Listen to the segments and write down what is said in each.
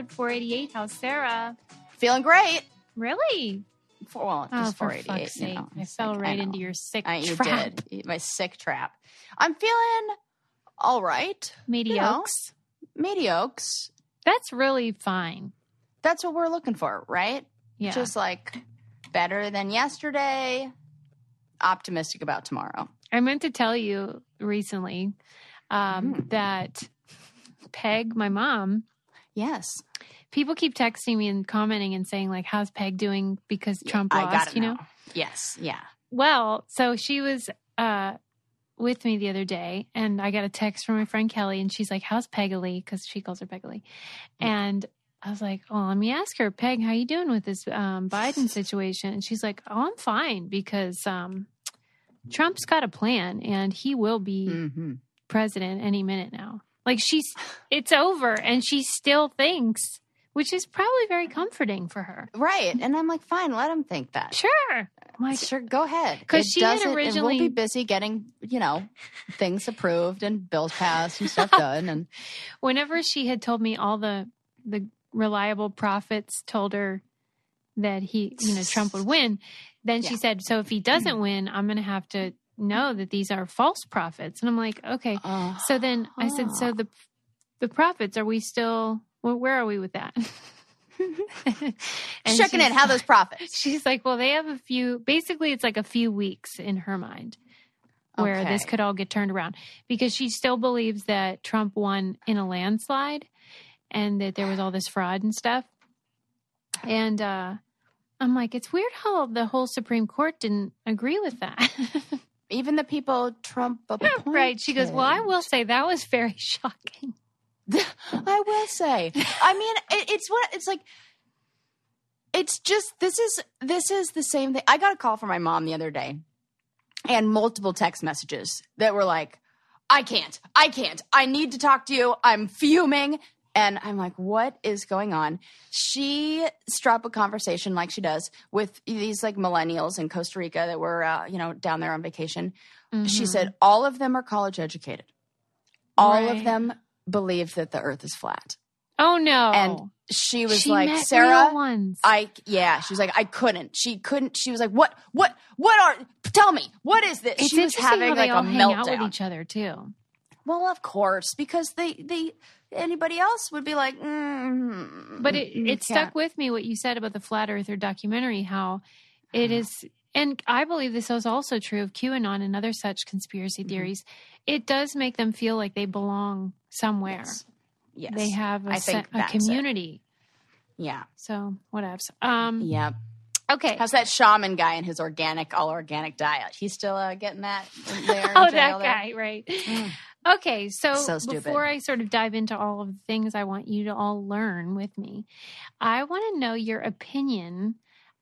Episode 488. How's Sarah? Feeling great. Really? For, well, Oh, just for 488. fuck's you sake. know. I fell like, right know. into your sick I, you trap. did. My sick trap. I'm feeling all right. Mediocre. Mediocres. That's really fine. That's what we're looking for, right? Yeah. Just like better than yesterday. Optimistic about tomorrow. I meant to tell you recently um, Mhm. that Peg, my mom, Yes. people keep texting me and commenting and saying, like, how's Peg doing because Trump I lost, you know? Yes. Yeah. Well, so she was uh, with me the other day, and I got a text from my friend Kelly, and she's like, "How's Pegaly?" Because she calls her Pegaly, and I was like, "Oh, let me ask her, Peg, how you doing with this um, Biden situation?" And she's like, "Oh, I'm fine because um, Trump's got a plan, and he will be hmm president any minute now. Like she's, it's over, and she still thinks." Which is probably very comforting for her. Right. And I'm like, fine, let him think that. Sure. Like, sure, go ahead. Because she had originally- and we'll be busy getting, you know, things approved and bills passed and stuff done. And whenever she had told me all the the reliable prophets told her that he you know trump would win then she said so if he doesn't win i'm going to have to know that these are false prophets and i'm like okay uh, so then i said so the the prophets are we still well, where are we with that And checking in. she's- How those prophets. she's like well they have a few basically it's like a few weeks in her mind where this could all get turned around because she still believes that Trump won in a landslide and that there was all this fraud and stuff. And uh, I'm like, it's weird how the whole Supreme Court didn't agree with that. Even the people Trump appointed. right. She goes, Well, I will say that was very shocking. I will say. I mean, it, it's what it's like. It's just this is this is the same thing. I got a call from my mom the other day, and multiple text messages that were like, "I can't, I can't, I need to talk to you. I'm fuming." And I'm like, what is going on? She struck a conversation like she does with these like millennials in Costa Rica that were, uh, you know, down there on vacation. She Mhm. said all of them are college educated. All Right. of them believe that the earth is flat. Oh, no. And she was she like, Sarah. I, yeah, she was like, I couldn't. She couldn't. She was like, what, what, what are, tell me, what is this? it's she was having how like a hang out with each other, too. Well, of course, because they, they, anybody else would be like, mm, But it, mm, it stuck with me what you said about the flat earther documentary, how it Uh-huh. and I believe this is also true of QAnon and other such conspiracy Mhm. theories. It does make them feel like they belong somewhere. Yes. Yes. They have a, I se- think a that's it. community. Yeah. So whatevs. Um, Yeah. Okay. How's that shaman guy and his organic, all organic diet? He's still uh, getting that in there. oh, that there? guy, right. Mm. Okay, so, So before I sort of dive into all of the things I want you to all learn with me, I want to know your opinion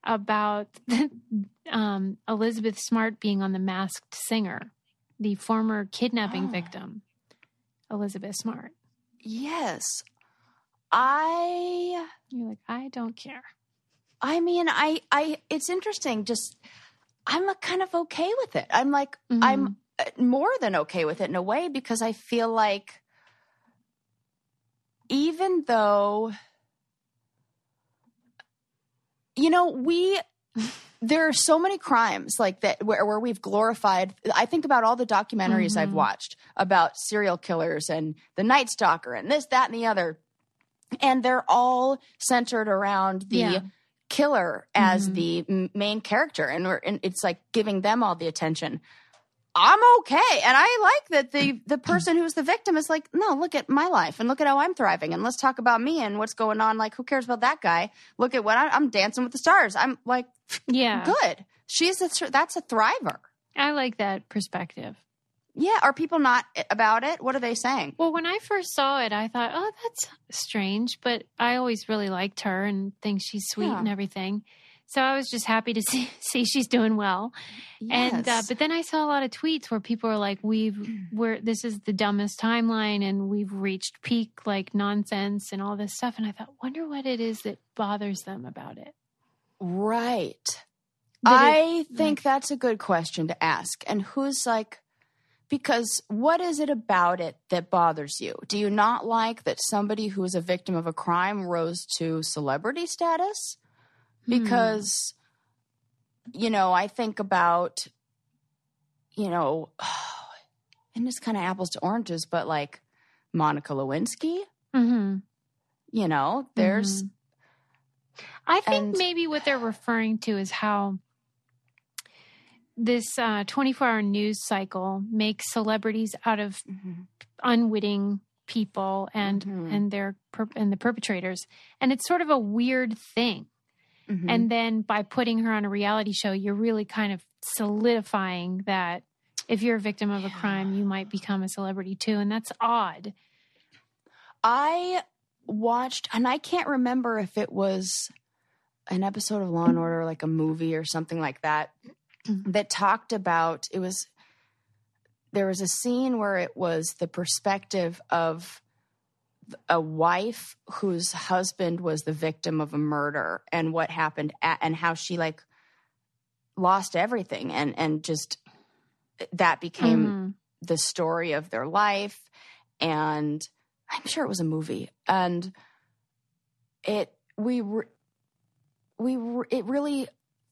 about um, Elizabeth Smart being on The Masked Singer, the former kidnapping Oh. victim, Elizabeth Smart. Yes. I You're like, I don't care. I mean, I, I, it's interesting. Just, I'm like kind of okay with it. I'm like, Mhm. I'm more than okay with it in a way because I feel like even though, you know, we, there are so many crimes like that where, where we've glorified. I think about all the documentaries I've Mhm. watched about serial killers and the Night Stalker and this, that, and the other. And they're all centered around the Yeah. killer as Mhm. the m- main character and, we're, and it's like giving them all the attention i'm okay. And i like that the the person who's the victim is like no look at my life and look at how i'm thriving and let's talk about me and what's going on. Like who cares about that guy? Look at what I, i'm dancing with the stars. I'm like Yeah, good. She's a that's a thriver. I like that perspective. yeah. Are people not about it? What are they saying? Well, when I first saw it, I thought, oh, that's strange, but I always really liked her and think she's sweet Yeah. and everything. So I was just happy to see, see she's doing well. And uh, but then I saw a lot of tweets where people are like, "We've we're this is the dumbest timeline, and we've reached peak like nonsense and all this stuff." And I thought, wonder what it is that bothers them about it. right it- I think that's a good question to ask. And who's like, because what is it about it that bothers you? Do you not like that somebody who is a victim of a crime rose to celebrity status? Hmm. Because, you know, I think about, you know, and it's kind of apples to oranges, but like Monica Lewinsky, hmm you know, there's, Mhm. I think And- maybe what they're referring to is how this uh, 24 hour news cycle makes celebrities out of unwitting people and Mhm. and their per- and the perpetrators and it's sort of a weird thing Mhm. and then by putting her on a reality show you're really kind of solidifying that if you're a victim of a crime you might become a celebrity too and that's odd. I watched, and I can't remember if it was an episode of Law and Order, like a movie or something like that, that talked about it was there was a scene where it was the perspective of a wife whose husband was the victim of a murder and what happened at, and how she like lost everything and and just that became Mhm. the story of their life. And i'm sure it was a movie. And it we re- we re- it really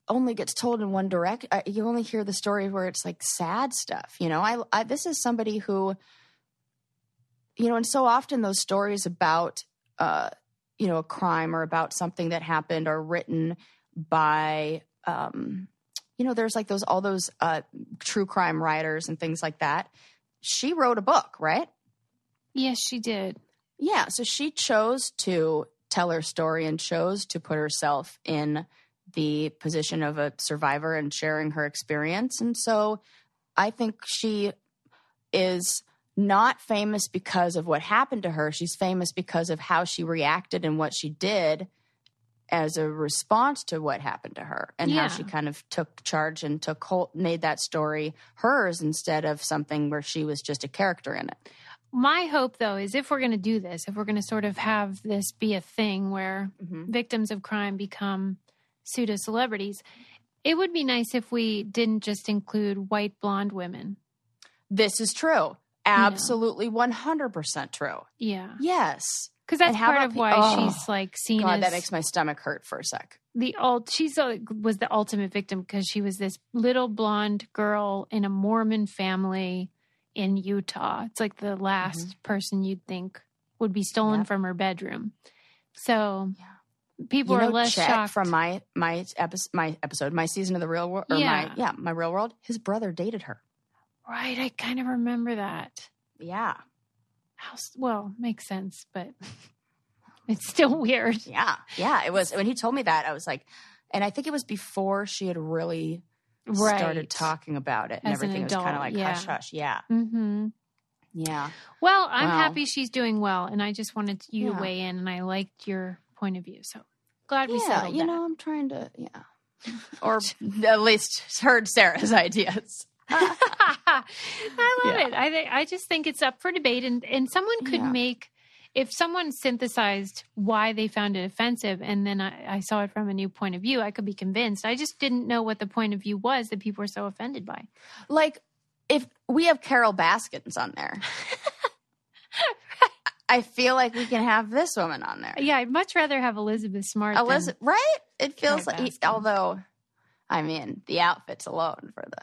only gets told in one direct uh, you only hear the story where it's like sad stuff you know? I, I this is somebody who you know and so often those stories about uh you know a crime or about something that happened are written by um you know there's like those all those uh true crime writers and things like that. She wrote a book right? Yes she did. Yeah, so she chose to tell her story and chose to put herself in the position of a survivor and sharing her experience. And so I think she is not famous because of what happened to her. She's famous because of how she reacted and what she did as a response to what happened to her and Yeah. how she kind of took charge and took hold, made that story hers instead of something where she was just a character in it. my hope though is if we're going to do this if we're going to sort of have this be a thing where Mm-hmm. victims of crime become pseudo celebrities it would be nice if we didn't just include white blonde women This is true. Absolutely 100% true. yeah Yes. because that's part of why oh, she's like seen God, that makes my stomach hurt for a sec. the ult she's a, was the ultimate victim because she was this little blonde girl in a mormon family in utah it's like the last person you'd think would be stolen Mm-hmm. Yep. from her bedroom so Yeah. people you are know, less Chet shocked from my my episode, my episode, my season of the real world, or Yeah. my yeah, my real world. His brother dated her. Right i kind of remember that Yeah, How, well makes sense but it's still weird yeah, yeah. It was when he told me that I was like, and I think it was before she had really right started talking about it and As an everything. Was kind of like yeah. hush hush. Yeah, Mm-hmm. yeah. well i'm Wow. happy she's doing well and i just wanted you Yeah. to weigh in and i liked your point of view so glad we yeah, settled you that. know, I'm trying to yeah, or at least heard Sarah's ideas. I love Yeah. it. I I just think it's up for debate, and and someone could Yeah. make if someone synthesized why they found it offensive, and then I, I saw it from a new point of view. I could be convinced. I just didn't know what the point of view was that people were so offended by. like if we have Carol Baskins on there, I feel like we can have this woman on there. Yeah, I'd much rather have Elizabeth Smart. Elizabeth, right? It feels Carol like, Baskin. although, I mean, the outfits alone for the.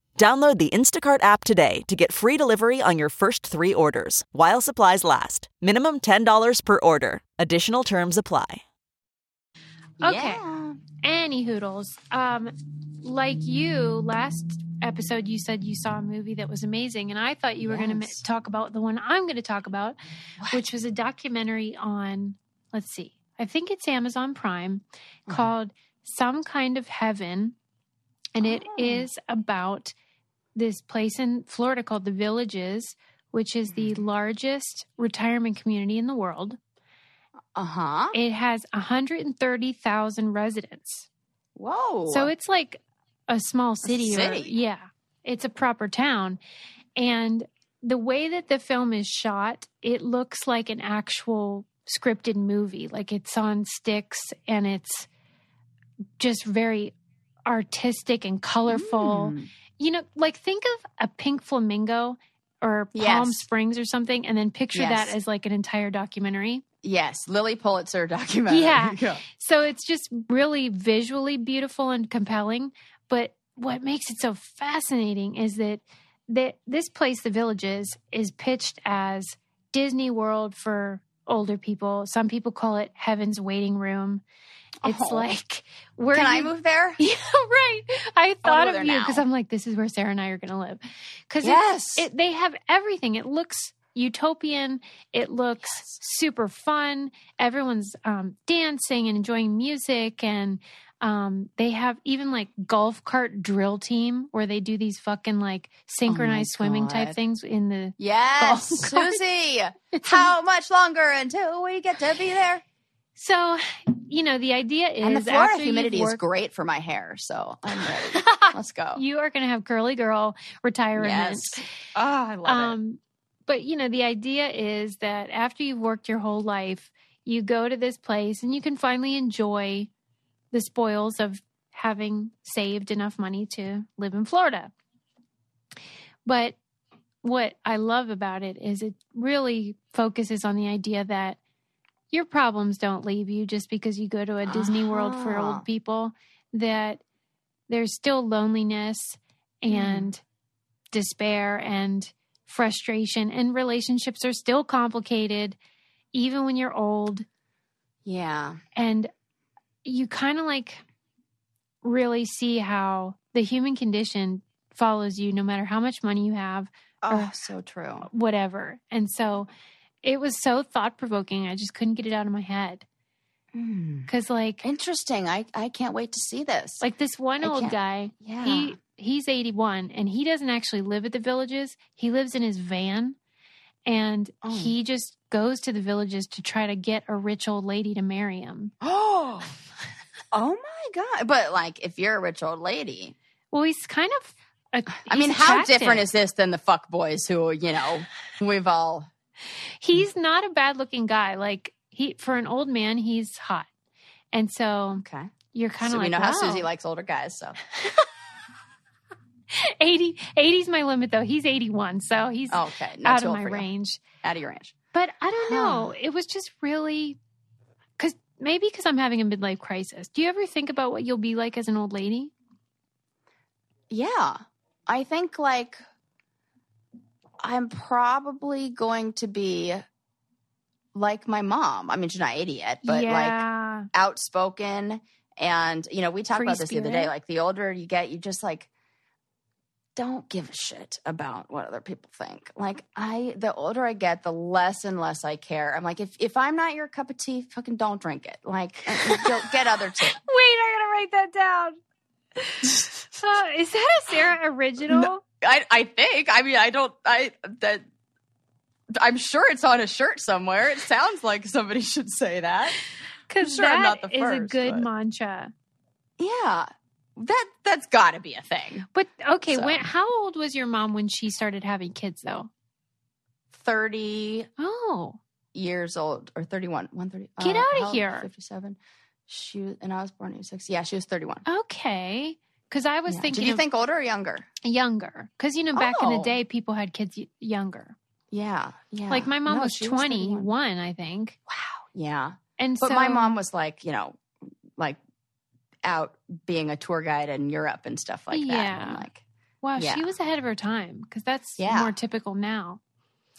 Download the Instacart app today to get free delivery on your first three orders while supplies last. Minimum $10 per order. Additional terms apply. Okay. Yeah. Any hoodles. Um, like you, last episode, you said you saw a movie that was amazing, and I thought you were going to Yes. talk about the one I'm going to talk about, which was a documentary on, let's see, I think it's Amazon Prime Mhm. called Some Kind of Heaven. And it Oh. about this place in Florida called the Villages, which is the Mm-hmm. largest retirement community in the world. Uh huh. It has 130,000 residents. Whoa. So it's like a small city. Or, city. yeah, it's a proper town. And the way that the film is shot, it looks like an actual scripted movie. Like it's on sticks and it's just very artistic and colorful. Mm. You know, like think of a pink flamingo or Palm Yes. Springs or something, and then picture Yes. that as like an entire documentary. Yes, Lilly Pulitzer documentary. Yeah. So it's just really visually beautiful and compelling. But what makes it so fascinating is that that this place, the Villages, is pitched as Disney World for older people. Some people call it Heaven's Waiting Room. It's Oh. like where Can I move there? Yeah, right. I thought of you because I'm like, this is where Sarah and I are going to live. Because Yes. it, they have everything. It looks utopian. It looks super fun. Everyone's um, dancing and enjoying music, and um, they have even like golf cart drill team where they do these fucking like synchronized swimming type Oh things in the. Yes. Susie. How much longer until we get to be there? so, you know, the idea is And the Florida humidity is great for my hair, so I'm ready. Let's go. you are going to have curly girl retirement. yes. Oh, I love it. Um, but you know, the idea is that after you've worked your whole life, you go to this place and you can finally enjoy the spoils of having saved enough money to live in Florida. But what I love about it is it really focuses on the idea that your problems don't leave you just because you go to a Disney World for old uh-huh. people, that there's still loneliness and mm. despair and frustration, and relationships are still complicated even when you're old. Yeah. And you kind of like really see how the human condition follows you no matter how much money you have, Oh, so true. whatever. And so it was so thought provoking. I just couldn't get it out of my head. Mm. Cause like, Interesting. I, I can't wait to see this. like this one I old can't- guy, yeah. he he's 81 and he doesn't actually live at the villages. He lives in his van and Oh. he just goes to the villages to try to get a rich old lady to marry him. oh. oh my God. But like, if you're a rich old lady, Well, he's kind of a, I he's mean, how different is this than the fuck boys who, you know, we've all. He's mm. not a bad looking guy. Like he for an old man, he's hot. And so Okay. you're kind of so like we know wow. how Susie likes older guys. So 80 80's my limit though. He's 81, so he's oh, okay, no, out of my range. Out of your range. But I don't know. It was just really cuz maybe cuz I'm having a midlife crisis. Do you ever think about what you'll be like as an old lady? Yeah, I think like I'm probably going to be like my mom. I mean, she's not 80 yet, but like outspoken. And, you know, we talked Free about this the other day. Like, the older you get, you just like don't give a shit about what other people think. Like, I, the older I get, the less and less I care. I'm like, if, if I'm not your cup of tea, fucking don't drink it. Like, go get other tea. Wait, I got to write that down. Uh, is that a Sarah original? I, I think, I mean, I don't, I, that, I'm sure it's on a shirt somewhere. It sounds like somebody should say that. Because sure that not is a good but- mantra. Yeah. That, that's gotta be a thing. But okay, So. when how old was your mom when she started having kids though? 30 Oh, years old or 31 130 Get uh, how old? here. 57 she and i was born at 6 yeah she was 31 okay. Because I was Yeah. thinking did you of think older or younger younger. Because you know, back in the Oh. day, people had kids younger. yeah yeah Like my mom No, was she twenty 31. one, I think. wow yeah And but so my mom was like you know like out being a tour guide in europe and stuff like that Yeah. like wow, yeah. she was ahead of her time. Because that's Yeah. more typical now.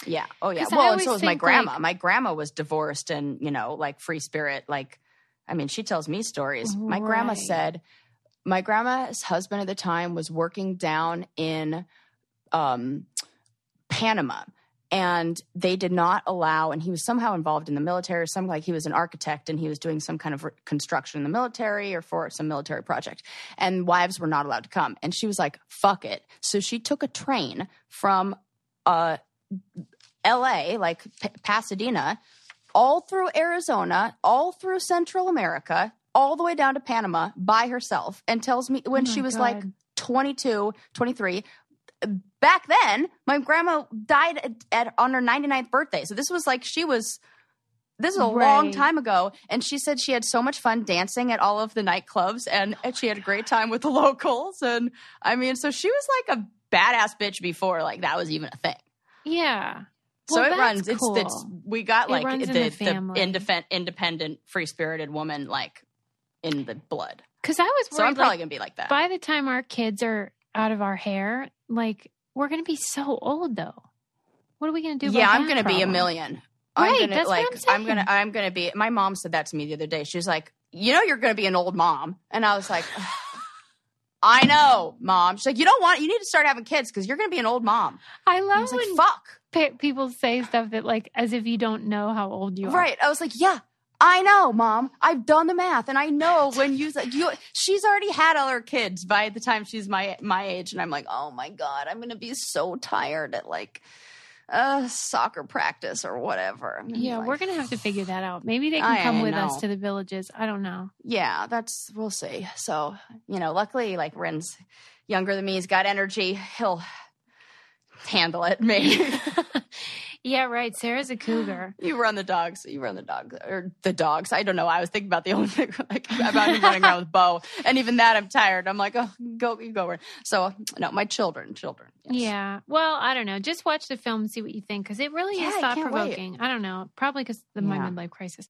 yeah oh yeah. Well and so was my grandma like- my grandma was divorced and you know like free spirit like i mean she tells me stories my grandma said my grandma's husband at the time was working down in um, Panama. And they did not allow, and he was somehow involved in the military, or some like he was an architect and he was doing some kind of construction in the military or for some military project. And wives were not allowed to come. And she was like, fuck it. So she took a train from uh, LA, like P- Pasadena, all through Arizona, all through Central America, all the way down to Panama by herself and tells me when Oh she was like 22, 23. Back then, my grandma died at, at on her 99th birthday. So this was like she was this is a long time ago and she said she had so much fun dancing at all of the nightclubs and, and she had a great time with the locals and I mean so she was like a badass bitch before like that was even a thing. Yeah. So Well, it runs. It's, cool. it's we got like runs the, the independent, independent, free spirited woman like in the blood. Because I was So I'm probably like, gonna be like that. by the time our kids are out of our hair, like we're gonna be so old though. What are we gonna do? yeah, I'm gonna be a million. Right, I'm gonna that's what I'm I'm gonna. I'm gonna be. My mom said that to me the other day. She was like, "You know, you're gonna be an old mom," and I was like. I know, mom. She's like, you don't want, you need to start having kids because you're going to be an old mom. I I love was like, when fuck. pe- people say stuff that like as if you don't know how old you are. Right. I was like, yeah, I know, mom. I've done the math, and I know when you you she's already had all her kids by the time she's my my age, and I'm like, oh my god, I'm gonna be so tired at like uh soccer practice or whatever. And Yeah, like, we're gonna have to figure that out. Maybe they can I come with know. us to the villages. I don't know. yeah, that's we'll see. So you know, luckily, like Ren's younger than me, he's got energy. He'll handle it. Maybe yeah, right. Sarah's a cougar. you run the dogs. You run the dogs or the dogs. I don't know. I was thinking about the Olympic, like about him running around with Bo, and even that, I'm tired. I'm like, oh, go, you go. Ren. So no, my children, children. yes. Yeah. Well, I don't know. Just watch the film and see what you think because it really Yeah, is thought provoking. I don't know. Probably because of my midlife crisis.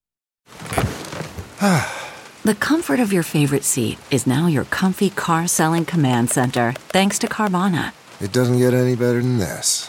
The comfort of your favorite seat is now your comfy car selling command center, thanks to Carvana. It doesn't get any better than this.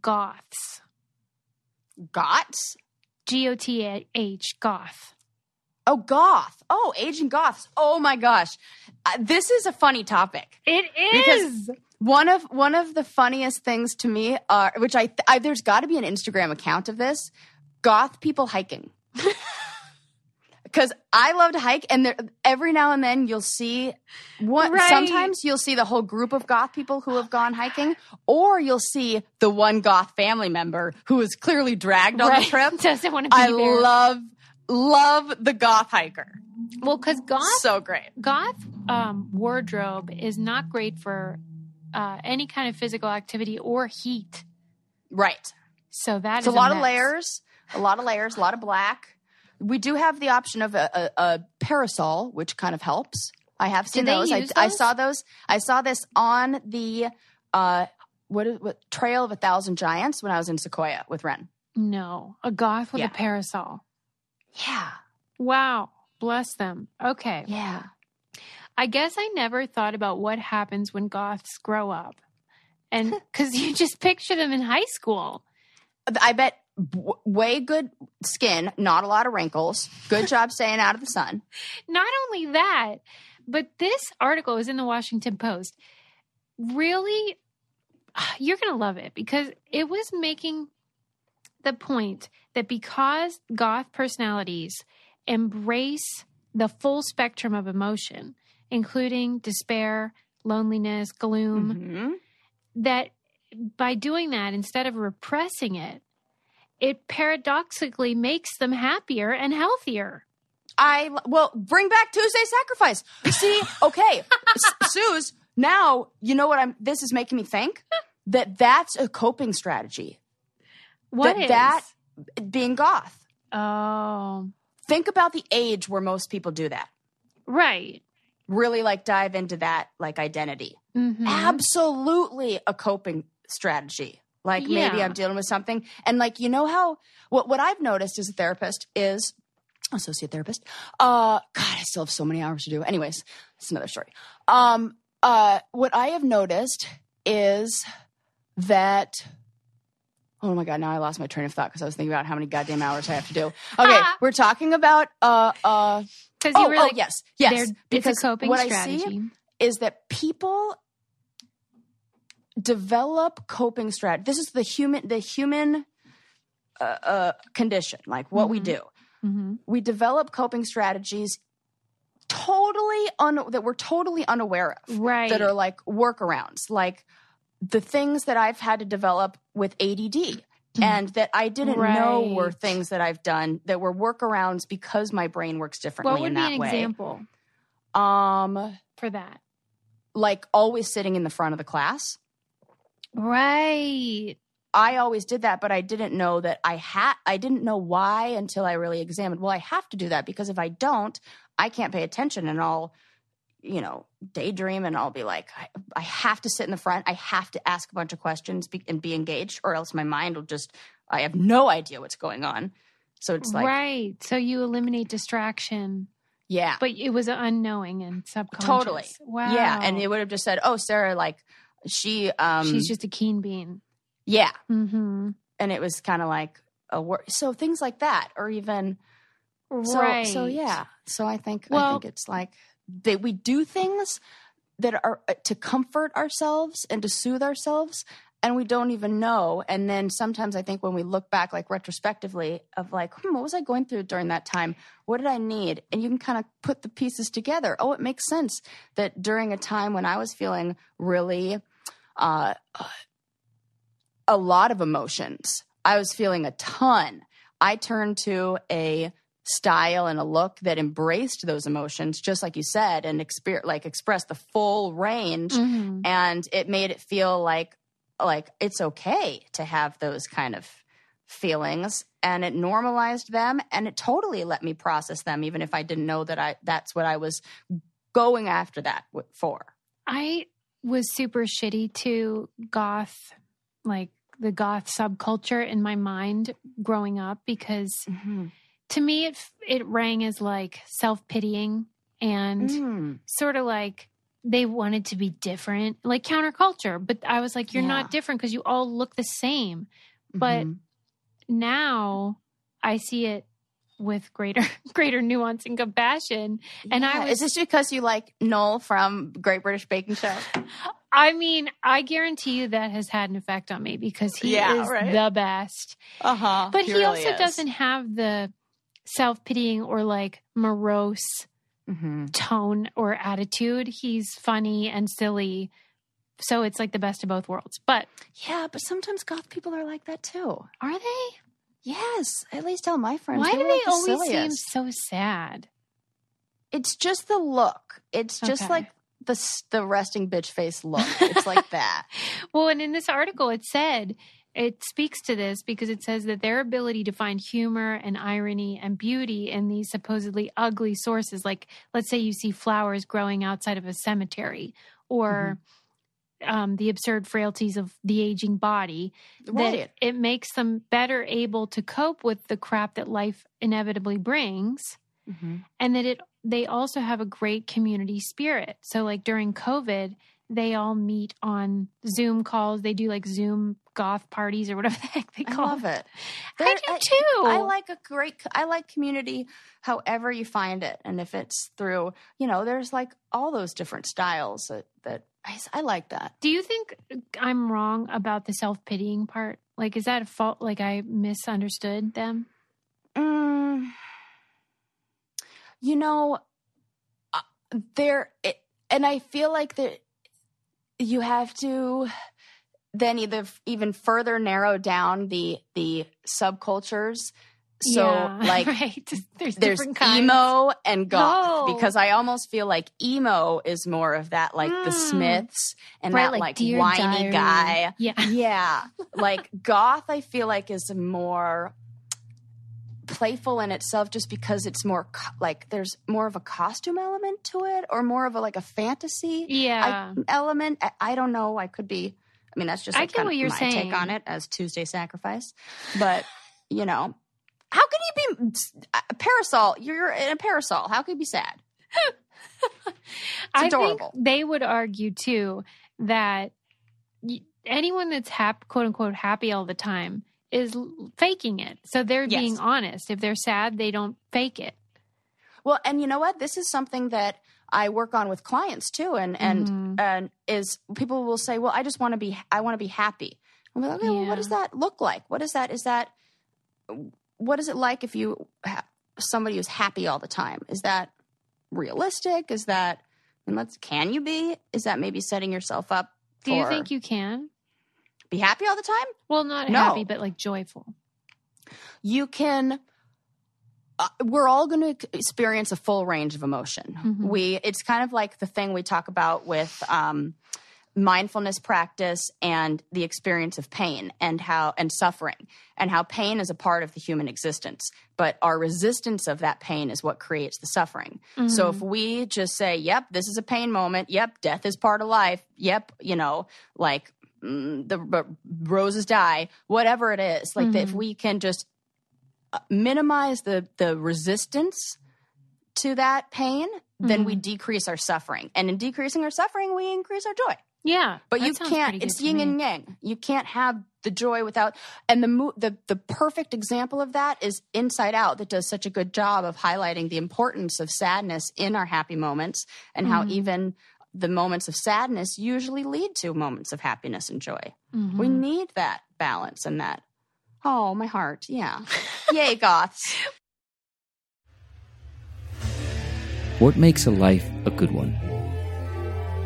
goths. Goths. G O T H, goth. Oh, goth. Oh, aging goths. Oh my gosh, uh, this is a funny topic. It is. Because- One of one of the funniest things to me are, which I, I there's got to be an Instagram account of this, goth people hiking. Because I love to hike, and there, every now and then you'll see one. Right. Sometimes you'll see the whole group of goth people who have gone hiking, or you'll see the one goth family member who is clearly dragged on the Right. trip. Doesn't want to be I there. love love the goth hiker. well, because goth So great. goth um, wardrobe is not great for uh, any kind of physical activity or heat. Right. So that It's a lot of layers, a lot of layers, a lot of black. We do have the option of a, a, a parasol, which kind of helps. I have seen those. I, use I saw those. I saw this on the uh, what, is, what Trail of a Thousand Giants when I was in Sequoia with Ren. No, a goth with Yeah. a parasol. Yeah, Wow, bless them. Okay, yeah. I guess I never thought about what happens when goths grow up, and because you just picture them in high school. I bet way good skin, not a lot of wrinkles. Good job staying out of the sun. Not only that, but this article is in the Washington Post. Really, you're going to love it because it was making the point that because goth personalities embrace the full spectrum of emotion, including despair, loneliness, gloom, Mhm. that by doing that, instead of repressing it, it paradoxically makes them happier and healthier. I well bring back Tuesday sacrifice. You see, okay, Suze. Now you know what I'm. This is making me think that that's a coping strategy. What that is? that being goth. Oh, Think about the age where most people do that. right. Really like dive into that like identity. Mhm. Absolutely a coping strategy. Like maybe I'm dealing with something. And like, you know how what what I've noticed as a therapist is associate therapist. Uh God, I still have so many hours to do. Anyways, it's another story. Um uh what I have noticed is that Oh my god, now I lost my train of thought because I was thinking about how many goddamn hours I have to do. Okay, we're talking about uh uh Because you oh, were oh, like, yes, yes. they're- it's a Because coping what strategy. I see is that people develop coping strategy. This is the human the human uh, uh, condition, like what we Mhm. do. hmm We develop coping strategies totally un- that we're totally unaware of right. that are like workarounds, like the things that I've had to develop with ADD. And that I didn't know were things that I've done that were workarounds because my brain works differently what would in be that an way. example Um, for that? like always sitting in the front of the class. Right. I always did that, but I didn't know that I had, I didn't know why until I really examined. Well, I have to do that because if I don't, I can't pay attention and I'll, you know, daydream and I'll be like, I, I have to sit in the front. I have to ask a bunch of questions be, and be engaged, or else my mind will just, I have no idea what's going on. So it's like, right. So you eliminate distraction, yeah, but it was unknowing and subconscious. Totally. Wow. yeah. And it would have just said, oh, Sarah, like, she, um, she's just a keen bean. yeah. Mm-hmm. And it was kind of like a word. So things like that, or even, So, right. so yeah. So I think I think it's like that we do things that are uh, to comfort ourselves and to soothe ourselves and we don't even know and then sometimes i think when we look back like retrospectively of like hmm, what was i going through during that time what did i need and you can kind of put the pieces together oh it makes sense that during a time when i was feeling really uh, a lot of emotions. I was feeling a ton. I turned to a style and a look that embraced those emotions just like you said and exper- like expressed the full range. Mhm. and it made it feel like like it's okay to have those kind of feelings. And it normalized them and it totally let me process them even if i didn't know that i that's what i was going after that for. I was super shitty to goth, like the goth subculture in my mind growing up because to me it it rang as like self pitying and Mm. sort of like they wanted to be different, like counterculture. But I was like, you're Yeah. not different because you all look the same. But Mhm. now I see it with greater greater nuance and compassion. And I was is this because you like Noel from Great British Baking Show? I mean, I guarantee you that has had an effect on me because he Yeah, is right. the best. Uh huh. But he, also doesn't have the self pitying or like morose Mm-hmm. tone or attitude. He's funny and silly. So it's like the best of both worlds. But Yeah, but sometimes goth people are like that too. are they? Yes, at least tell my friends. Why do they always seem so sad? It's just the look. It's just Okay. like the the resting bitch face look. It's like that. Well, and in this article, it said it speaks to this because it says that their ability to find humor and irony and beauty in these supposedly ugly sources, like let's say you see flowers growing outside of a cemetery or mm-hmm. Um, the absurd frailties of the aging body, Right. that it makes them better able to cope with the crap that life inevitably brings Mhm. and that it they also have a great community spirit. So like during COVID, they all meet on Zoom calls. They do like Zoom goth parties or whatever the heck they call I love it. I do too. I like a great. I like community, however you find it, and if it's through, you know, there's like all those different styles that that I, I like that. Do you think I'm wrong about the self pitying part? Like, is that a fault? Like, I misunderstood them? Mm, you know, uh, there, it, and I feel like that you have to then either even further narrow down the the subcultures. So Yeah, like right? There's, there's emo and goth Oh. because I almost feel like emo is more of that like the Mm. Smiths and right, that like, Dear whiny Diary. guy. Yeah. Yeah, like goth I feel like is more playful in itself just because it's more co- like there's more of a costume element to it or more of a like a fantasy Yeah. I- element. I, I don't know. I could be. I mean, that's just I like get kind what you're my saying. take on it as Tuesday sacrifice. But you know, how can you be a parasol? You're in a parasol. How can you be sad? I adorable. think they would argue too that anyone that's hap- quote unquote happy all the time is faking it. So they're Yes. being honest. If they're sad, they don't fake it. Well, and you know what? This is something that I work on with clients too, and and Mhm. and is people will say, "Well, I just want to be, I want to be happy." I'm like, okay, well, what does that look like? What is that? Is that what is it like if you ha- somebody who's happy all the time? Is that realistic? Is that and let's can you be? Is that maybe setting yourself up? Do you think you can? be happy all the time? Well, not No. happy, but like joyful. you can uh, we're all going to experience a full range of emotion Mhm. we it's kind of like the thing we talk about with um, mindfulness practice and the experience of pain and how and suffering and how pain is a part of the human existence but our resistance of that pain is what creates the suffering. So if we just say yep this is a pain moment. Yep death is part of life. Yep you know like mm, the r- roses die whatever it is like if we can just uh, minimize the the resistance to that pain then we decrease our suffering. And in decreasing our suffering we increase our joy Yeah, but you can't. It's yin and yang. You can't have the joy without. And the mo- the the perfect example of that is Inside Out, that does such a good job of highlighting the importance of sadness in our happy moments, and how Mm-hmm. even the moments of sadness usually lead to moments of happiness and joy. Mm-hmm. We need that balance and that. Oh, my heart, yeah, yay, goths. What makes a life a good one?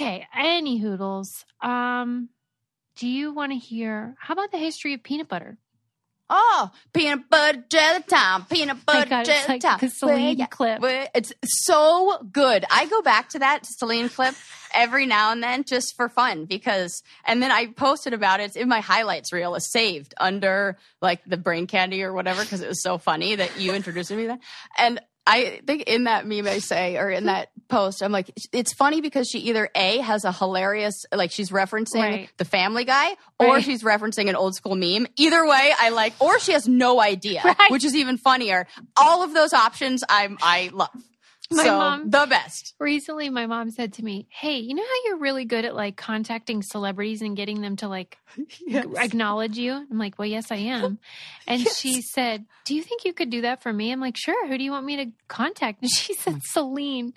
Okay, any hoodles. Um, do you want to hear? How about the history of peanut butter? Oh, peanut butter jelly time, peanut butter God, it's jelly like time. the Celine clip. It's so good. I go back to that Celine clip every now and then just for fun because, and then I posted about it It's in my highlights reel, is saved under like the brain candy or whatever because it was so funny that you introduced me to that. And I think in that meme I say, or in that post, I'm like, it's funny because she either A has a hilarious, like she's referencing Right. the family guy, or Right. she's referencing an old school meme. Either way, I like, or she has no idea, Right. which is even funnier. All of those options I'm I love. My so mom- the best. Recently, my mom said to me, "Hey, you know how you're really good at like contacting celebrities and getting them to like acknowledge you?" I'm like, "Well, yes, I am." And she said, "Do you think you could do that for me?" I'm like, "Sure. Who do you want me to contact?" And she said, mm. "Celine."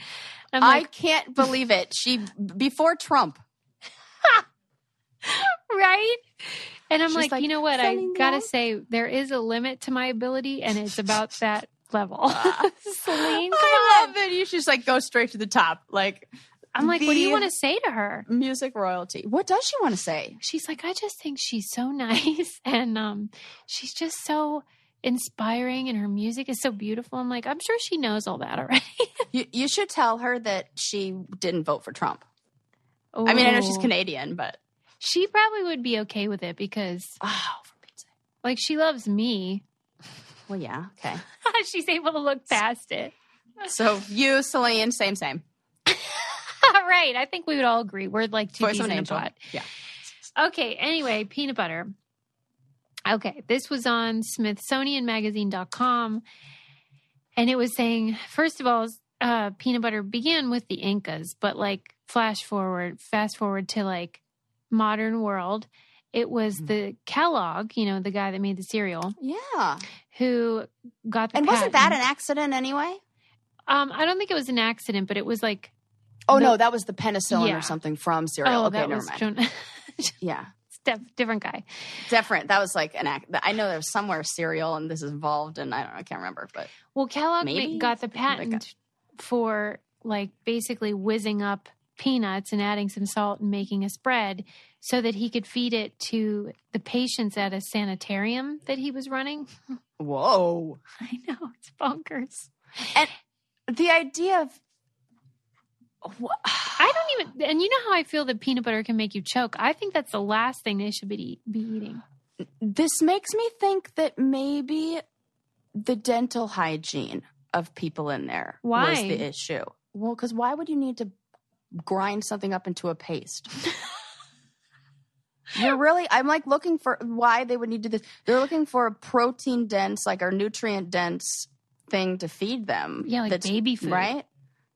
I'm I can't believe it. She before Trump. right? And I'm like, like, you know what? I gotta say, there is a limit to my ability, and it's about that level. Celine, come I love it. You should just like go straight to the top. Like I'm like, what do you want to say to her? music royalty. What does she want to say? She's like, I just think she's so nice, and um, she's just so inspiring, and her music is so beautiful. I'm like, I'm sure she knows all that already. You, you should tell her that she didn't vote for Trump. I mean, I know she's Canadian, but She probably would be okay with it because, oh, for like, she loves me. Well, yeah, okay. she's able to look past it. So you, Celine, same, same. right. I think we would all agree. We're like two Voice peas in a pod. Yeah. Okay. Anyway, peanut butter. Okay. This was on SmithsonianMagazine.com. And it was saying, first of all, uh, peanut butter began with the Incas, but like flash forward, fast forward to like modern world. It was Mm-hmm. the Kellogg, you know, the guy that made the cereal, Yeah. Who got the patent? And wasn't that an accident anyway? Um, I don't think it was an accident, but it was like Oh The- no, that was the penicillin Yeah. or something from cereal. oh, okay, that never was mind. Yeah. Def- different guy. Different. That was like an act. I know there's somewhere cereal and this is involved, and I don't know. I can't remember, but Well, Kellogg Maybe got the patent for like basically whizzing up peanuts and adding some salt and making a spread so that he could feed it to the patients at a sanitarium that he was running. whoa. I know, it's bonkers. And the idea of I don't even, and you know how I feel that peanut butter can make you choke. I think that's the last thing they should be, be eating. this makes me think that maybe the dental hygiene of people in there was the issue. Well, because why would you need to grind something up into a paste? You're really, I'm like looking for why they would need to do this. They're looking for a protein dense, like our nutrient dense thing to feed them. Yeah, like that's- baby food. Right?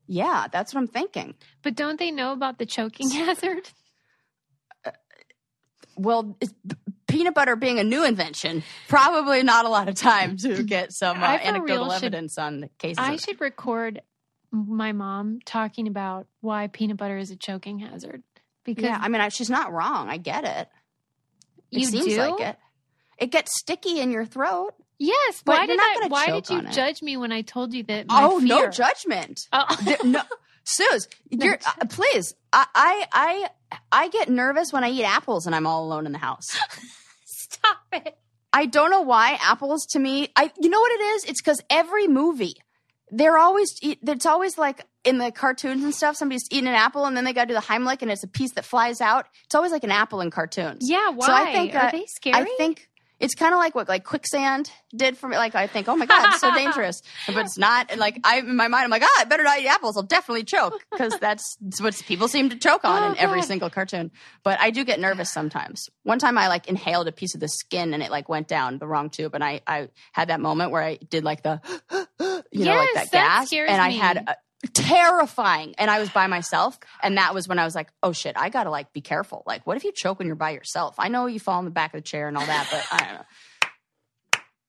Yeah, that's what I'm thinking. But don't they know about the choking hazard? Well, it's, peanut butter being a new invention, probably not a lot of time to get some uh, anecdotal should- evidence on the cases. I should record my mom talking about why peanut butter is a choking hazard. Because yeah, I mean, I, she's not wrong. I get it. It you seems do. like it. It gets sticky in your throat. Yes. But why did not I, Why did you judge me when I told you that? My oh, no judgment. Oh. No, Suze, you're uh, please. I, I I I get nervous when I eat apples and I'm all alone in the house. Stop it. I don't know why apples to me. I you know what it is? It's because every movie they're always it's always like in the cartoons and stuff. Somebody's eating an apple and then they got to do the Heimlich and it's a piece that flies out. It's always like an apple in cartoons. Yeah. Why? So I think Are uh, they scary? I think it's kind of like what like quicksand did for me. Like I think, oh my god, it's so dangerous, but it's not. And like I in my mind, I'm like, ah, I better not eat apples. I'll definitely choke because that's, what people seem to choke on Oh, in every God. single cartoon. But I do get nervous sometimes. One time I like inhaled a piece of the skin and it like went down the wrong tube, and I I had that moment where I did like the you know like that that gas, and I had. Terrifying. And i was by myself. And that was when i was like oh shit i gotta like be careful. Like what if you choke when you're by yourself? I know you fall in the back of the chair and all that but i don't know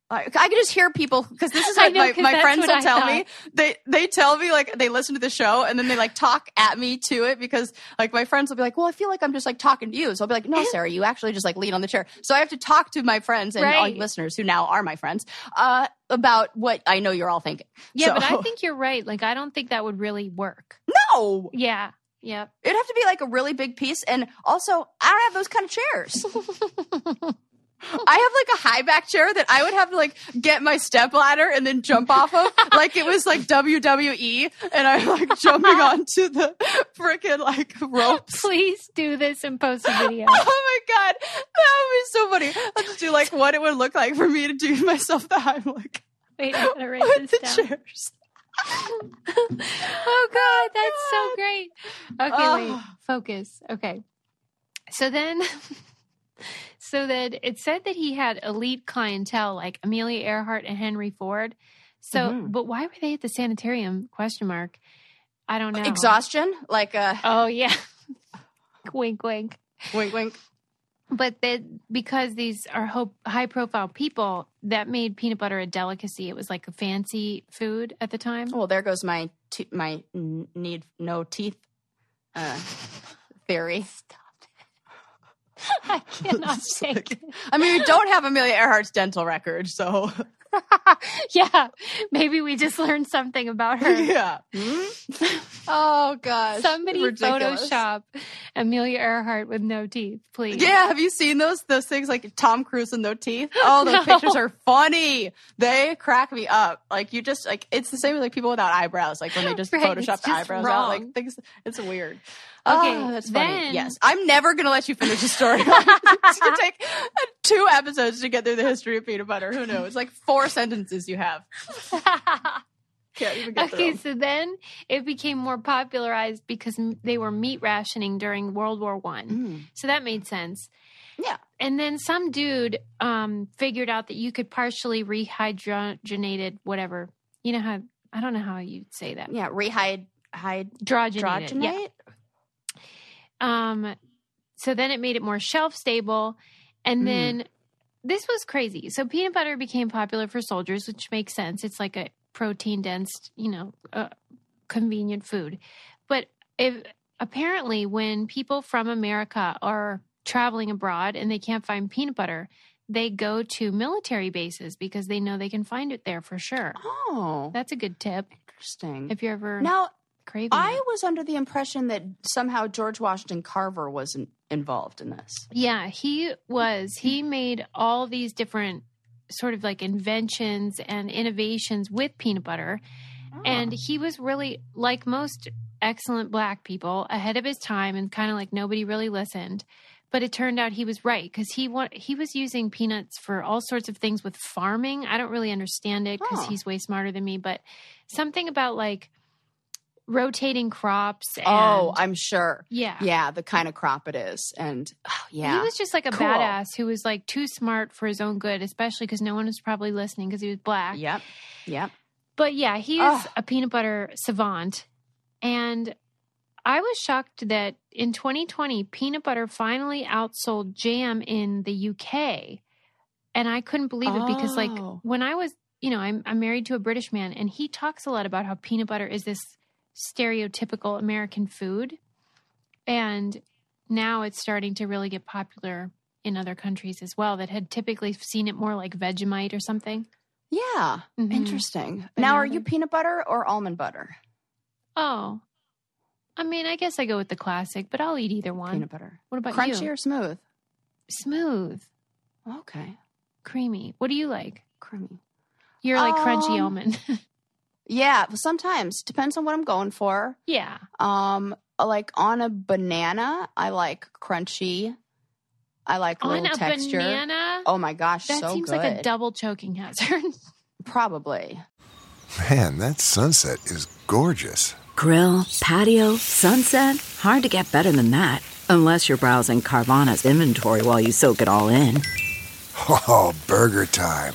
I, I can just hear people because this is what know, my, my friends what will I tell thought. me. They they tell me like they listen to the show and then they like talk at me to it because like my friends will be like, well, I feel like I'm just like talking to you. So I'll be like, no, Sarah, you actually just like lean on the chair. So I have to talk to my friends and all Right. you listeners who now are my friends uh, about what I know you're all thinking. yeah, but I think you're right. Like I don't think that would really work. no, Yeah. Yeah. it'd have to be like a really big piece. And also, I don't have those kind of chairs. I have like a high back chair that I would have to like get my step ladder and then jump off of, like it was like WWE, and I'm like jumping onto the freaking like ropes. Please do this and post a video. Oh my god, that would be so funny. I'll just do like what it would look like for me to do myself the Heimlich Wait, I gotta write with the this down. chairs. oh god, that's so oh great. Okay, wait. Oh. Focus. Okay. So then so that it said that he had elite clientele like Amelia Earhart and Henry Ford. So Mhm. but why were they at the sanitarium? Question mark. I don't know. Exhaustion, like uh, Oh yeah. wink wink. wink, wink. But that because these are ho- high profile people, that made peanut butter a delicacy. It was like a fancy food at the time. Well, there goes my te- my n- need no teeth uh, theory. I cannot take like- it. I mean, we don't have Amelia Earhart's dental record, so yeah, maybe we just learned something about her. yeah. Hmm? Oh gosh, Somebody Ridiculous. Photoshop Amelia Earhart with no teeth, please. Yeah, have you seen those those things like Tom Cruise with no teeth? Oh, those No. pictures are funny. They crack me up. Like you just like it's the same with like people without eyebrows. Like when they just Right, Photoshop just eyebrows out. Like things. It's weird. Okay, Oh, that's funny. then- Yes, I'm never gonna let you finish the story. it's gonna take two episodes to get through the history of peanut butter. Who knows? Like four sentences you have. Can't even get okay, through. so then it became more popularized because they were meat rationing during World War One. Mm. So that made sense. Yeah. And then some dude um, figured out that you could partially rehydrogenated whatever. You know how I don't know how you'd say that. Yeah, rehyd hyd Hydrogenated. Yeah. Um, so then it made it more shelf stable. And Mm. then this was crazy. So peanut butter became popular for soldiers, which makes sense. It's like a protein dense, you know, uh, convenient food. But if apparently when people from America are traveling abroad and they can't find peanut butter, they go to military bases because they know they can find it there for sure. Oh, That's a good tip interesting. if you're ever now, craving I was under the impression that somehow George Washington Carver wasn't involved in this. Yeah, he was. He made all these different sort of like inventions and innovations with peanut butter. Ah. And he was really, like most excellent black people, ahead of his time and kind of like nobody really listened. But it turned out he was right because he wa- he was using peanuts for all sorts of things with farming. I don't really understand it because Oh. he's way smarter than me, but something about like rotating crops. Oh, and, oh, I'm sure. yeah, Yeah, the kind of crop it is, and oh, yeah, He was just like a Cool. badass who was like too smart for his own good, especially because no one was probably listening because he was black. Yep, yep. But yeah, he is Ugh. a peanut butter savant. And I was shocked that in 2020, peanut butter finally outsold jam in the UK. And I couldn't believe it because, like, Oh. when I was, you know, I'm, I'm married to a British man, and he talks a lot about how peanut butter is this stereotypical American food. And now it's starting to really get popular in other countries as well that had typically seen it more like Vegemite or something. Yeah, Mhm. interesting. But now, are you peanut butter or almond butter? Oh, I mean, I guess I go with the classic, but I'll eat either one. Peanut butter, What about crunchy you? or smooth? Smooth, Okay, creamy. What do you like? creamy. You're like crunchy Um, almond. Yeah, sometimes depends on what I'm going for. yeah. Um, like on a banana, I like crunchy. I like On little a texture. banana? Oh my gosh, that so seems good. like a double choking hazard. Probably. Man, that sunset is gorgeous. Grill, patio, sunset. Hard to get better than that. Unless you're browsing Carvana's inventory while you soak it all in. Oh, burger time.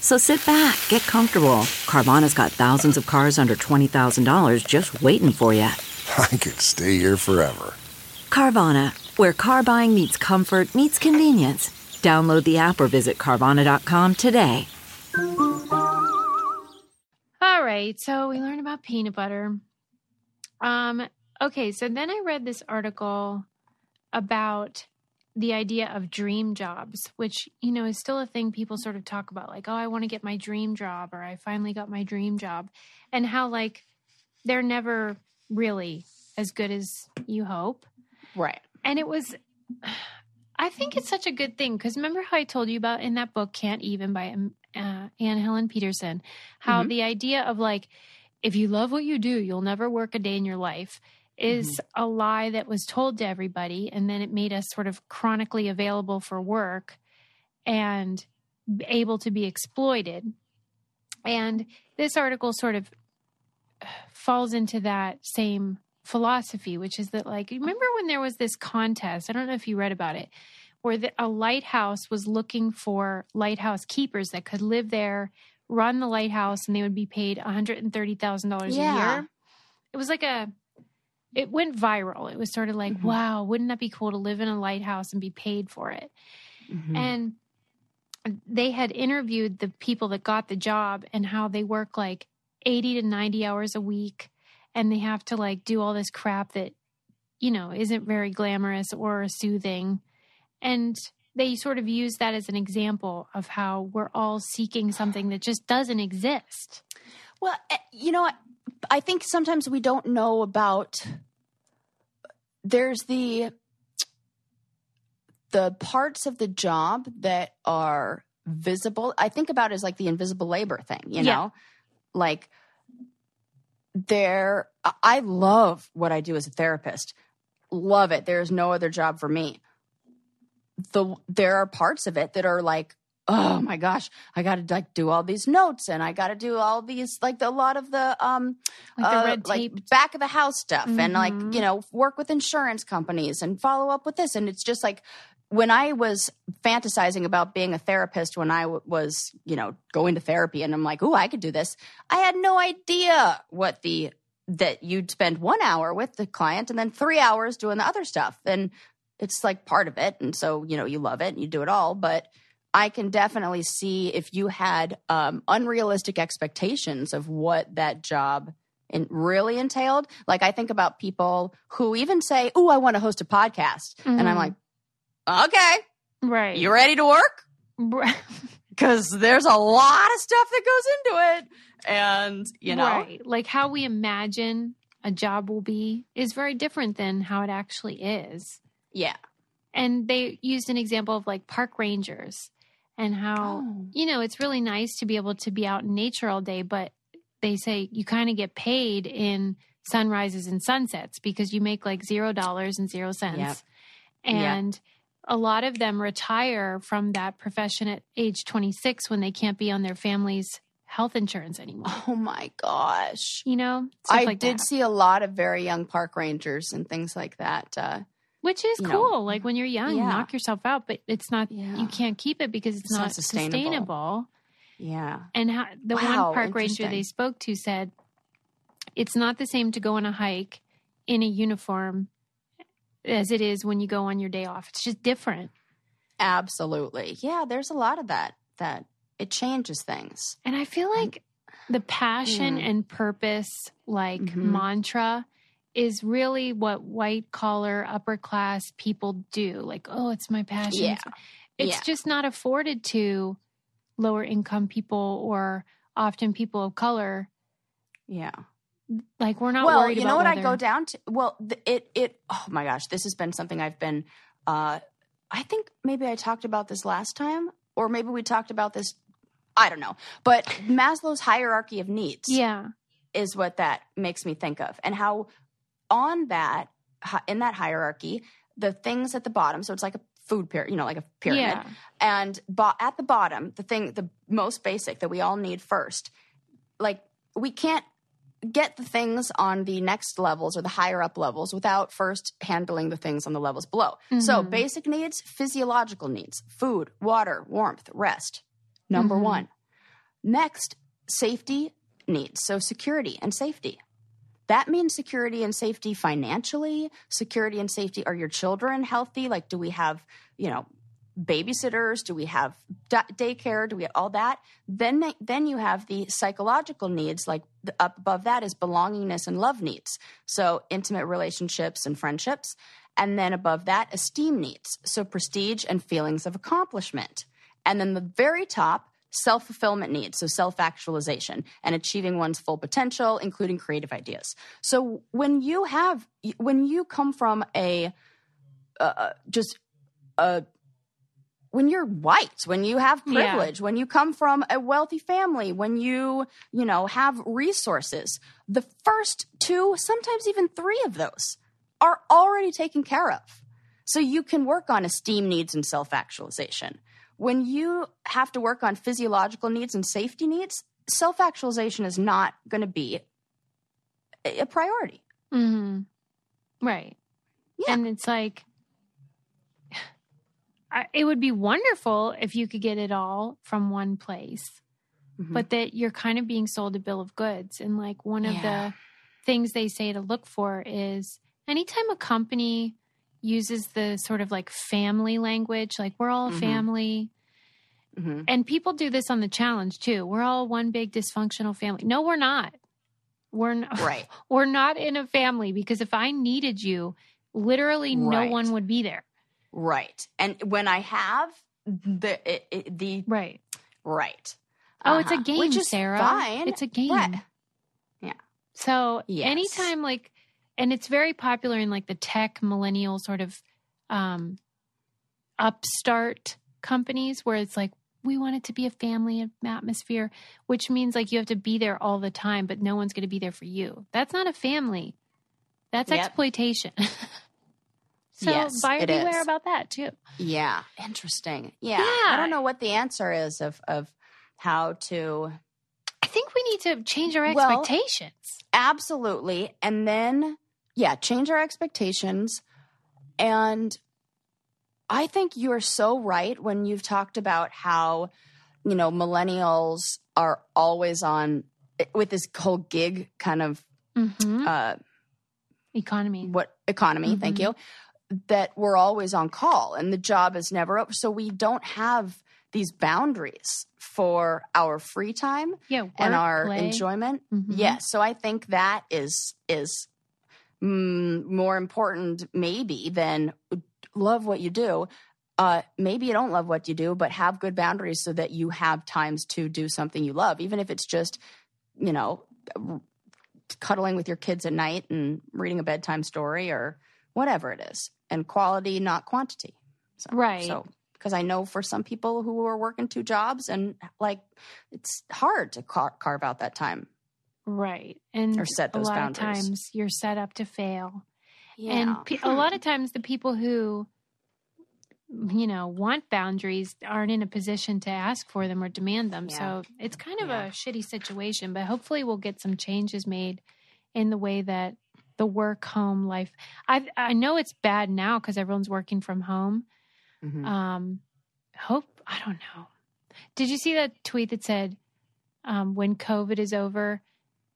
So sit back, get comfortable. Carvana's got thousands of cars under $20,000 just waiting for you. I could stay here forever. Carvana, where car buying meets comfort, meets convenience. Download the app or visit Carvana.com today. All right, so we learned about peanut butter. Um, okay, so then I read this article about the idea of dream jobs, which you know is still a thing people sort of talk about, like, oh, I want to get my dream job, or I finally got my dream job, and how like they're never really as good as you hope. Right. And it was, I think it's such a good thing because remember how I told you about in that book, Can't Even by um, uh, Anne Helen Petersen, how Mhm. the idea of like, if you love what you do, you'll never work a day in your life is mm-hmm. a lie that was told to everybody. And then it made us sort of chronically available for work and able to be exploited. And this article sort of uh, falls into that same philosophy, which is that, like, remember when there was this contest? I don't know if you read about it, where the, a lighthouse was looking for lighthouse keepers that could live there, run the lighthouse, and they would be paid $130,000 a Yeah. year. It was like a, it went viral. It was sort of like, Mhm. wow, wouldn't that be cool to live in a lighthouse and be paid for it? Mhm. And they had interviewed the people that got the job and how they work like 80 to 90 hours a week and they have to like do all this crap that you know isn't very glamorous or soothing and they sort of use that as an example of how we're all seeking something that just doesn't exist Well, eh, you know, what? I think sometimes we don't know about. There's the the parts of the job that are visible. I think about it as like the invisible labor thing. You Yeah. know, like there. I- I love what I do as a therapist. Love it. There's no other job for me. The there are parts of it that are like oh my gosh, I got to like do all these notes and I got to do all these like the, a lot of the um like the uh, red like back of the house stuff and like Mhm. you know work with insurance companies and follow up with this and it's just like when I was fantasizing about being a therapist when I w- was, you know, going to therapy and I'm like, "Oh, I could do this." I had no idea what the that you'd spend 1 hour with the client and then 3 hours doing the other stuff. And it's like part of it and so, you know, you love it and you do it all, but I can definitely see if you had um, unrealistic expectations of what that job in, really entailed. Like I think about people who even say, "Oh, I want to host a podcast," and I'm Mhm. like, "Okay, Right. you ready to work?" Because there's a lot of stuff that goes into it, and you know, Right. Like how we imagine a job will be is very different than how it actually is. yeah, And they used an example of like park rangers and how, Oh. you know, it's really nice to be able to be out in nature all day, but they say you kind of get paid in sunrises and sunsets because you make like zero dollars and zero cents. Yep. And a lot of them retire from that profession at age 26 when they can't be on their family's health insurance anymore. oh my gosh. You know, I like did that. see a lot of very young park rangers and things like that. Uh, which is you know, cool. like when you're young, yeah. knock yourself out, but it's not. Yeah. You can't keep it because it's, It's not not, sustainable. sustainable. yeah, And how, the Wow, one park ranger they spoke to said, it's not the same to go on a hike in a uniform as it is when you go on your day off. It's just different. absolutely. Yeah, there's a lot of that. That it changes things. And I feel like the passion Mm. and purpose, like Mhm. mantra, is really what white collar, upper class people do. Like, oh, it's my passion. Yeah. It's- Yeah. just not afforded to lower income people or often people of color. Yeah. Like, we're not well, you know what I go down to? Well, it it oh my gosh, this has been something I've been uh I think maybe I talked about this last time or maybe we talked about this I don't know. But Maslow's hierarchy of needs Yeah. is what that makes me think of and how on that in that hierarchy, the things at the bottom, so it's like a food pyramid, you know, like a pyramid. Yeah. And bo- at the bottom, the thing, the most basic that we all need first, like we can't get the things on the next levels or the higher up levels without first handling the things on the levels below. So, Mhm. basic needs, physiological needs, food, water, warmth, rest. Number Mhm. one. Next, safety needs. So, security and safety. That means security and safety financially, security and safety. Are your children healthy? Like, do we have, you know, babysitters? Do we have daycare? Do we have all that? Then, then you have the psychological needs. Like up above that is belongingness and love needs. So intimate relationships and friendships. And then above that, esteem needs. So prestige and feelings of accomplishment. And then the very top, self fulfillment needs. So self actualization and achieving one's full potential, including creative ideas. So when you have, when you come from a, uh, just a when you're white, when you have Yeah. privilege, when you come from a wealthy family, when you, you know, have resources, the first two, sometimes even three of those are already taken care of. So you can work on esteem needs and self actualization. When you have to work on physiological needs and safety needs, self actualization is not going to be a priority. hmm Right. Yeah. And it's like, it would be wonderful if you could get it all from one place, Mhm. but that you're kind of being sold a bill of goods. And like one of Yeah. the things they say to look for is anytime a company uses the sort of like family language, like we're all a Mhm. family. Mhm. And people do this on the challenge too. We're all one big dysfunctional family. No, we're not. We're not. Right. We're not in a family because if I needed you, literally no Right. one would be there. Right. And when I have the it, it, the Right. right. Oh, it's a Uh-huh. game, Which is Sarah. Fine. It's a game. Yeah. So Yes. anytime like and it's very popular in like the tech millennial sort of um upstart companies where it's like we want it to be a family atmosphere, which means like you have to be there all the time, but no one's going to be there for you. That's not a family. That's Yep. exploitation. so Yes, buyer beware is. about that too. Yeah. Interesting. Yeah. Yeah. I don't know what the answer is of of how to I think we need to change our Well, expectations. absolutely and then yeah, change our expectations and I think you're so right when you've talked about how, you know, millennials are always on with this whole gig kind of Mhm. uh Economy. what economy, thank you, that we're always on call and the job is never over. So we don't have these boundaries for our free time Yeah. Work, and our play. enjoyment. Mhm. Yes, so I think that is is mm, more important maybe than love what you do. Uh, maybe you don't love what you do, but have good boundaries so that you have times to do something you love, even if it's just, you know, cuddling with your kids at night and reading a bedtime story or whatever it is. And quality, not quantity. So, Right. So, because I know for some people who are working two jobs and like it's hard to car- carve out that time. Right. And Or set those a lot boundaries. of times you're set up to fail. Yeah. And pe- a lot of times the people who you know want boundaries aren't in a position to ask for them or demand them. Yeah. So it's kind of Yeah. a shitty situation, but hopefully we'll get some changes made in the way that the work home life. I I know it's bad now cuz everyone's working from home. Mhm. Um hope I don't know. Did you see that tweet that said um, when COVID is over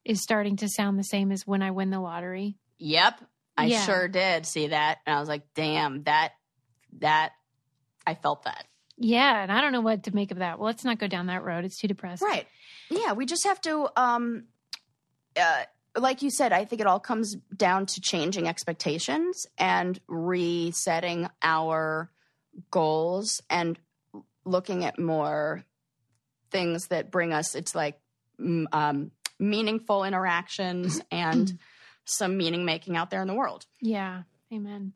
is starting to sound the same as when I win the lottery? Yep. I Yeah. sure did see that. And I was like, damn, that, that, I felt that. Yeah, and I don't know what to make of that. Well, let's not go down that road. It's too depressing. Right. Yeah. We just have to, um, uh, like you said, I think it all comes down to changing expectations and resetting our goals and looking at more things that bring us, it's like, mm, um, meaningful interactions and some meaning making out there in the world. Yeah. Amen.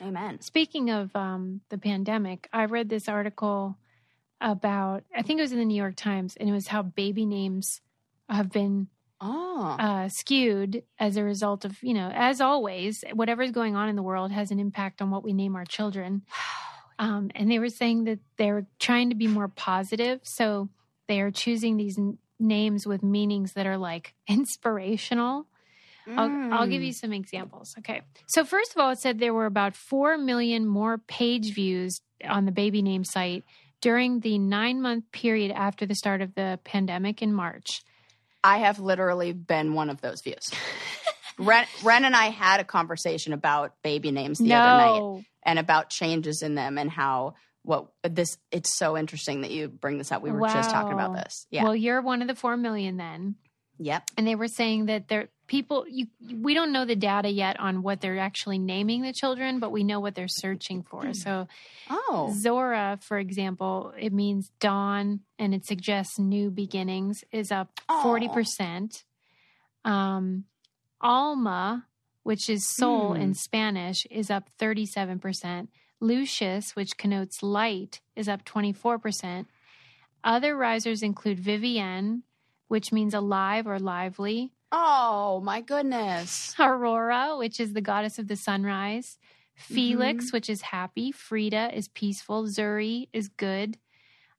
Amen. Speaking of um, the pandemic, I read this article about, I think it was in the New York Times, and it was how baby names have been Oh. uh, skewed as a result of, you know, as always, whatever's going on in the world has an impact on what we name our children. Um, and they were saying that they're trying to be more positive. So they are choosing these names with meanings that are like inspirational. I'll, I'll give you mm. some examples. Okay. So, first of all, it said there were about 4 million more page views on the baby name site during the nine month period after the start of the pandemic in March. I have literally been one of those views. Ren, Ren and I had a conversation about baby names the other night and about changes in them and how what this it's so interesting that you bring this up. We were just talking about this. Yeah. Well, you're one of the 4 million then. yep. And they were saying that there people you we don't know the data yet on what they're actually naming the children, but we know what they're searching for. So Oh. Zora, for example, it means dawn and it suggests new beginnings, is up Aw. 40%. Um, Alma, which is soul Hmm. in Spanish, is up 37%. Lucius, which connotes light, is up 24%. Other risers include Vivienne, which means alive or lively. Oh my goodness. Aurora, which is the goddess of the sunrise. Felix, Mm-hmm. which is happy. Frida is peaceful. Zuri is good.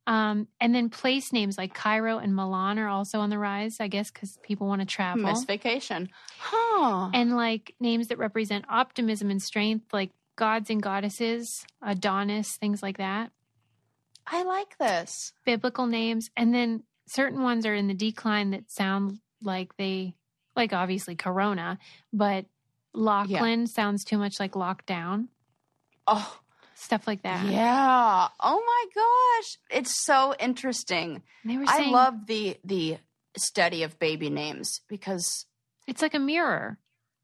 Um, and then place names like Cairo and Milan are also on the rise, I guess, because people want to travel. Miss vacation. Huh. And like names that represent optimism and strength, like gods and goddesses, Adonis, things like that. I like this. Biblical names. And then certain ones are in the decline that sound like they, like obviously Corona, but Lachlan sounds too much like lockdown, Oh, stuff like that. yeah. Oh my gosh. It's so interesting. They were I love the the study of baby names because it's like a mirror.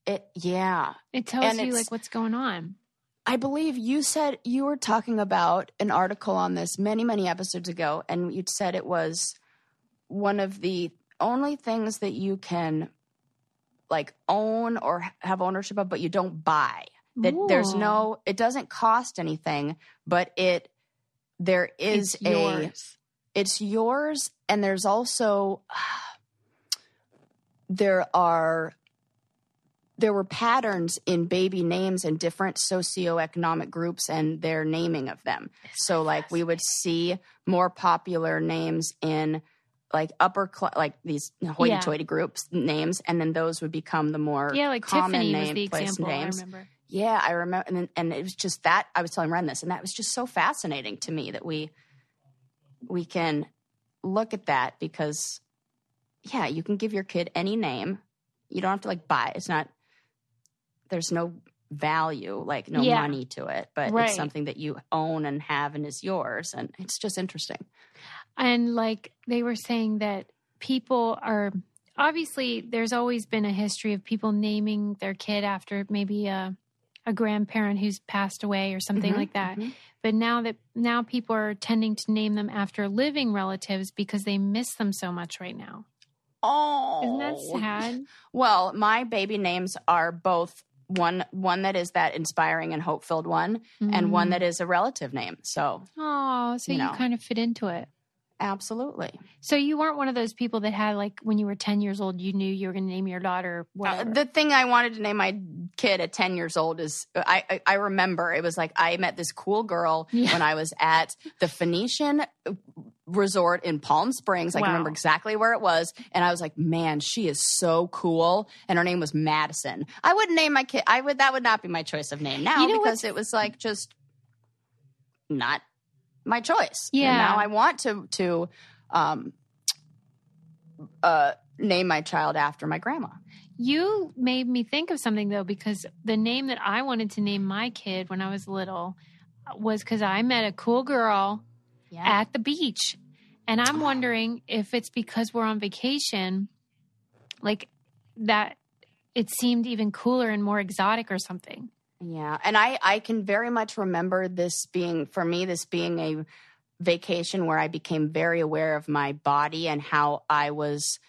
it yeah. It tells And you like what's going on. I believe you said you were talking about an article on this many, many episodes ago, and you'd said it was one of the only things that you can like own or have ownership of, but you don't buy. That there's no, it doesn't cost anything, but it, there is It's a, yours. it's yours, and there's also, there are there were patterns in baby names in different socioeconomic groups and their naming of them. So, like, we would see more popular names in like upper class, like these hoity-toity groups names, and then those would become the more Yeah, like common Tiffany name was the place example names. I remember. Yeah, I remember, and then- and it was just that I was telling Ren this, and that was just so fascinating to me that we we can look at that because yeah, you can give your kid any name. You don't have to like buy. it. It's not. There's no value, like no Yeah. money to it, but Right. it's something that you own and have and is yours, and it's just interesting. And like they were saying that people are obviously there's always been a history of people naming their kid after maybe a a grandparent who's passed away or something Mhm, like that. mhm. But now that now people are tending to name them after living relatives because they miss them so much right now. Oh, Isn't that sad? Well, my baby names are both one one that is that inspiring and hope filled one, and one that is a relative name. So Oh, so you you, know. kind of fit into it. absolutely, So you weren't one of those people that had like when you were 10 years old you knew you were going to name your daughter Uh, whatever. the thing I wanted to name my kid at ten years old is I I, I remember it was like I met this cool girl Yeah. when I was at the Phoenician resort in Palm Springs. I Wow. can remember exactly where it was, and I was like, man, she is so cool. And her name was Madison. I wouldn't name my kid. I would that would not be my choice of name now You know because it was like just not my choice. And Yeah. now I want to to um uh name my child after my grandma. You made me think of something though, because the name that I wanted to name my kid when I was little was because I met a cool girl Yeah. at the beach. And I'm wondering if it's because we're on vacation, like that it seemed even cooler and more exotic or something. Yeah, and I I can very much remember this being for me this being a vacation where I became very aware of my body and how I was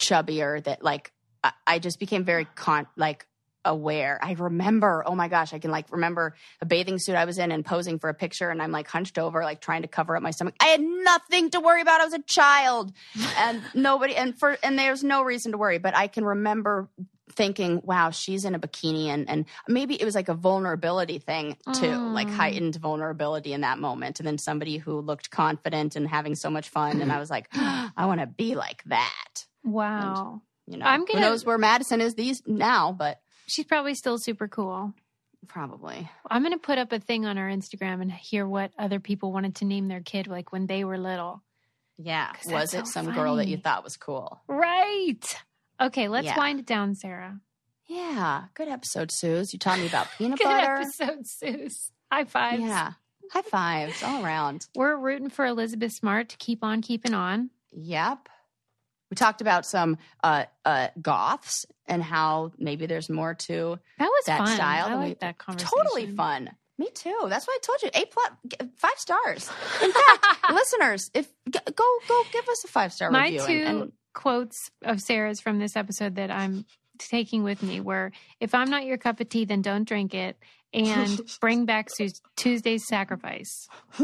chubbier that like I, I just became very con like aware. I remember, oh my gosh, I can like remember a bathing suit I was in and posing for a picture and I'm like hunched over like trying to cover up my stomach. I had nothing to worry about. I was a child and nobody and for and there's no reason to worry, but I can remember thinking, wow, she's in a bikini and and maybe it was like a vulnerability thing too, like Mm. heightened vulnerability in that moment. And then somebody who looked confident and having so much fun and I was like, I want to be like that. Wow. You know, I'm gonna- knows where Madison is these now, but She's probably still super cool. probably. I'm going to put up a thing on our Instagram and hear what other people wanted to name their kid like when they were little. Yeah. Was it so some girl that you thought was cool? Right. Okay, let's Yeah. wind it down, Sarah. Yeah. Good episode, Suze. You taught me about peanut Good butter. Good episode, Suze. High fives. Yeah. High fives all around. We're rooting for Elizabeth Smart to keep on keeping on. Yep. We talked about some uh, uh, goths and how maybe there's more to That was that fun. style. I like that conversation. Totally fun. Me too. That's why I told you. A plus, five stars. In fact, listeners, if go go give us a five star My review. two and, and quotes of Sarah's from this episode that I'm taking with me were if I'm not your cup of tea, then don't drink it. And bring back Tuesday's sacrifice.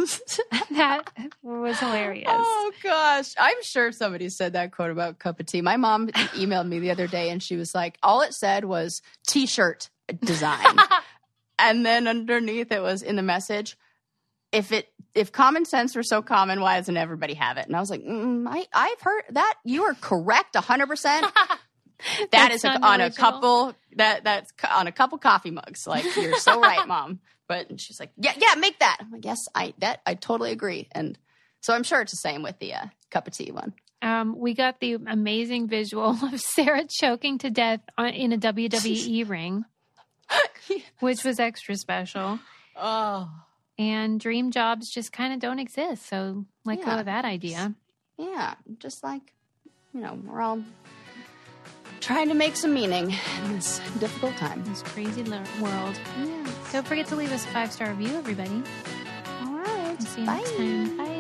that was hilarious. Oh gosh, I'm sure somebody said that quote about cup of tea. My mom emailed me the other day, and she was like, "All it said was t-shirt design," and then underneath it was in the message, "If it if common sense were so common, why doesn't everybody have it?" And I was like, mm, I I've heard that. You are correct, hundred percent. That That's is a, on a couple that that's on a couple coffee mugs. Like you're so right, mom. But she's like, yeah, yeah, make that. I'm like, yes, I that I totally agree. And so I'm sure it's the same with the uh, cup of tea one. Um, we got the amazing visual of Sarah choking to death on, in a WWE ring, which was extra special. Oh, And dream jobs just kind of don't exist. So let go of that idea. yeah, just like you know, we're all trying to make some meaning in this difficult time. This crazy world. Yeah. Don't forget to leave us a five star review, everybody. All right, See you bye. next time. Bye.